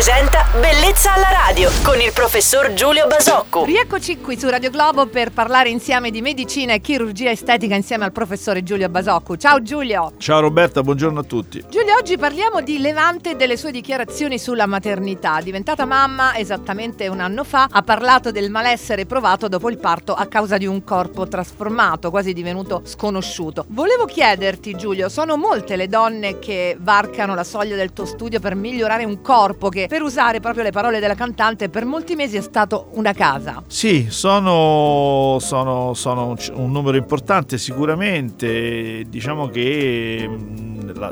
presenta Bellezza alla radio con il professor Giulio Basocco. Rieccoci qui su Radio Globo per parlare insieme di medicina e chirurgia estetica insieme al professore Giulio Basocco. Ciao Giulio. Ciao Roberta, buongiorno a tutti. Giulio, oggi parliamo di Levante e delle sue dichiarazioni sulla maternità. Diventata mamma esattamente un anno fa, ha parlato del malessere provato dopo il parto a causa di un corpo trasformato, quasi divenuto sconosciuto. Volevo chiederti Giulio, sono molte le donne che varcano la soglia del tuo studio per migliorare un corpo che, per usare proprio le parole della cantante, per molti mesi è stato una casa? Sì, sono, sono, sono un, numero importante sicuramente. Diciamo che la-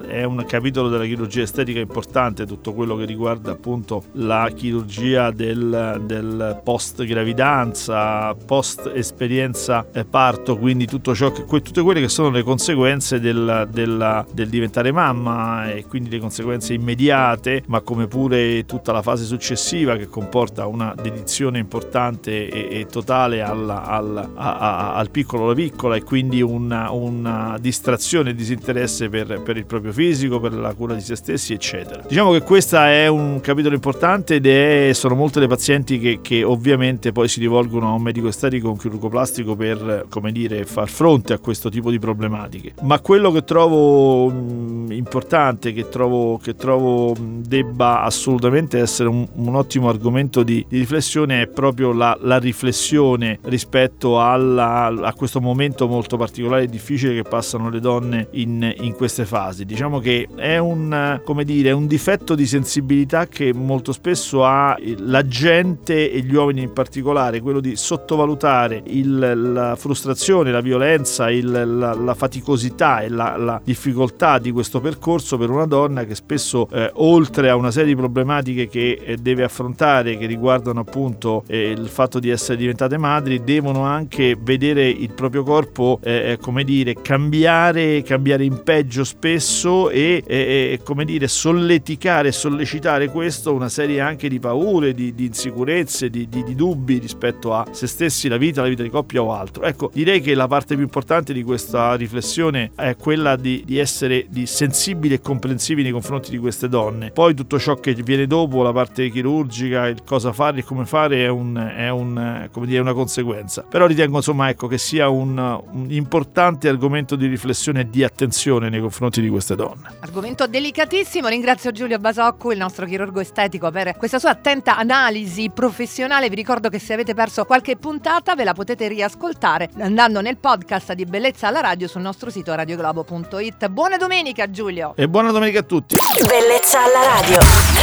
è un capitolo della chirurgia estetica importante, tutto quello che riguarda appunto la chirurgia del, del post gravidanza, post esperienza parto, quindi tutto ciò che, tutte quelle che sono le conseguenze del, della- del diventare mamma e quindi le conseguenze immediate, ma come pure tutta la fase successiva che comporta una dedizione importante e, e totale alla- alla- a- a- al piccolo o alla piccola e quindi una, una distrazione e disinteresse per, per il proprio fisico, per la cura di se stessi, eccetera. Diciamo che questo è un capitolo importante ed è, sono molte le pazienti che, che ovviamente poi si rivolgono a un medico estetico, a un chirurgo plastico per, come dire, far fronte a questo tipo di problematiche. Ma quello che trovo mh, importante, che trovo, che trovo mh, debba assolutamente essere un, un ottimo argomento di, di riflessione è proprio la, la riflessione rispetto alla- a questo momento molto particolare e difficile che passano le donne in, in queste fasi. Diciamo che è un, dire, un difetto di sensibilità che molto spesso ha la gente e gli uomini in particolare, quello di sottovalutare il- la frustrazione, la violenza, il- la, la faticosità e la, la difficoltà di questo percorso per una donna che spesso, eh, oltre a una serie di problematiche che eh, deve affrontare, che riguardano appunto eh, il fatto di essere diventate madri, devono anche vedere il proprio corpo, eh, eh, come dire, cambiare, cambiare in peggio spesso e, e- e, come dire, solleticare, sollecitare questo una serie anche di paure, di, di insicurezze, di, di- di dubbi rispetto a se stessi, la vita, la vita di coppia o altro. Ecco, direi che la parte più importante di questa riflessione è quella di, di essere di sensibili e comprensivi nei confronti di queste donne. Poi tutto ciò che viene dopo, la parte chirurgica, il cosa fare e come fare è, un, è un, come dire, una conseguenza. Però ritengo insomma ecco, che sia un, un importante argomento di riflessione e di attenzione nei confronti di queste donne. Argomento delicatissimo, ringrazio Giulio Basocco, il nostro chirurgo estetico, per questa sua attenta analisi professionale. Vi ricordo che se avete perso qualche puntata ve la potete riascoltare andando nel podcast di Bellezza alla radio sul nostro sito radioglobo.it. Buona domenica Giulio! E buona domenica a tutti! Bellezza alla radio.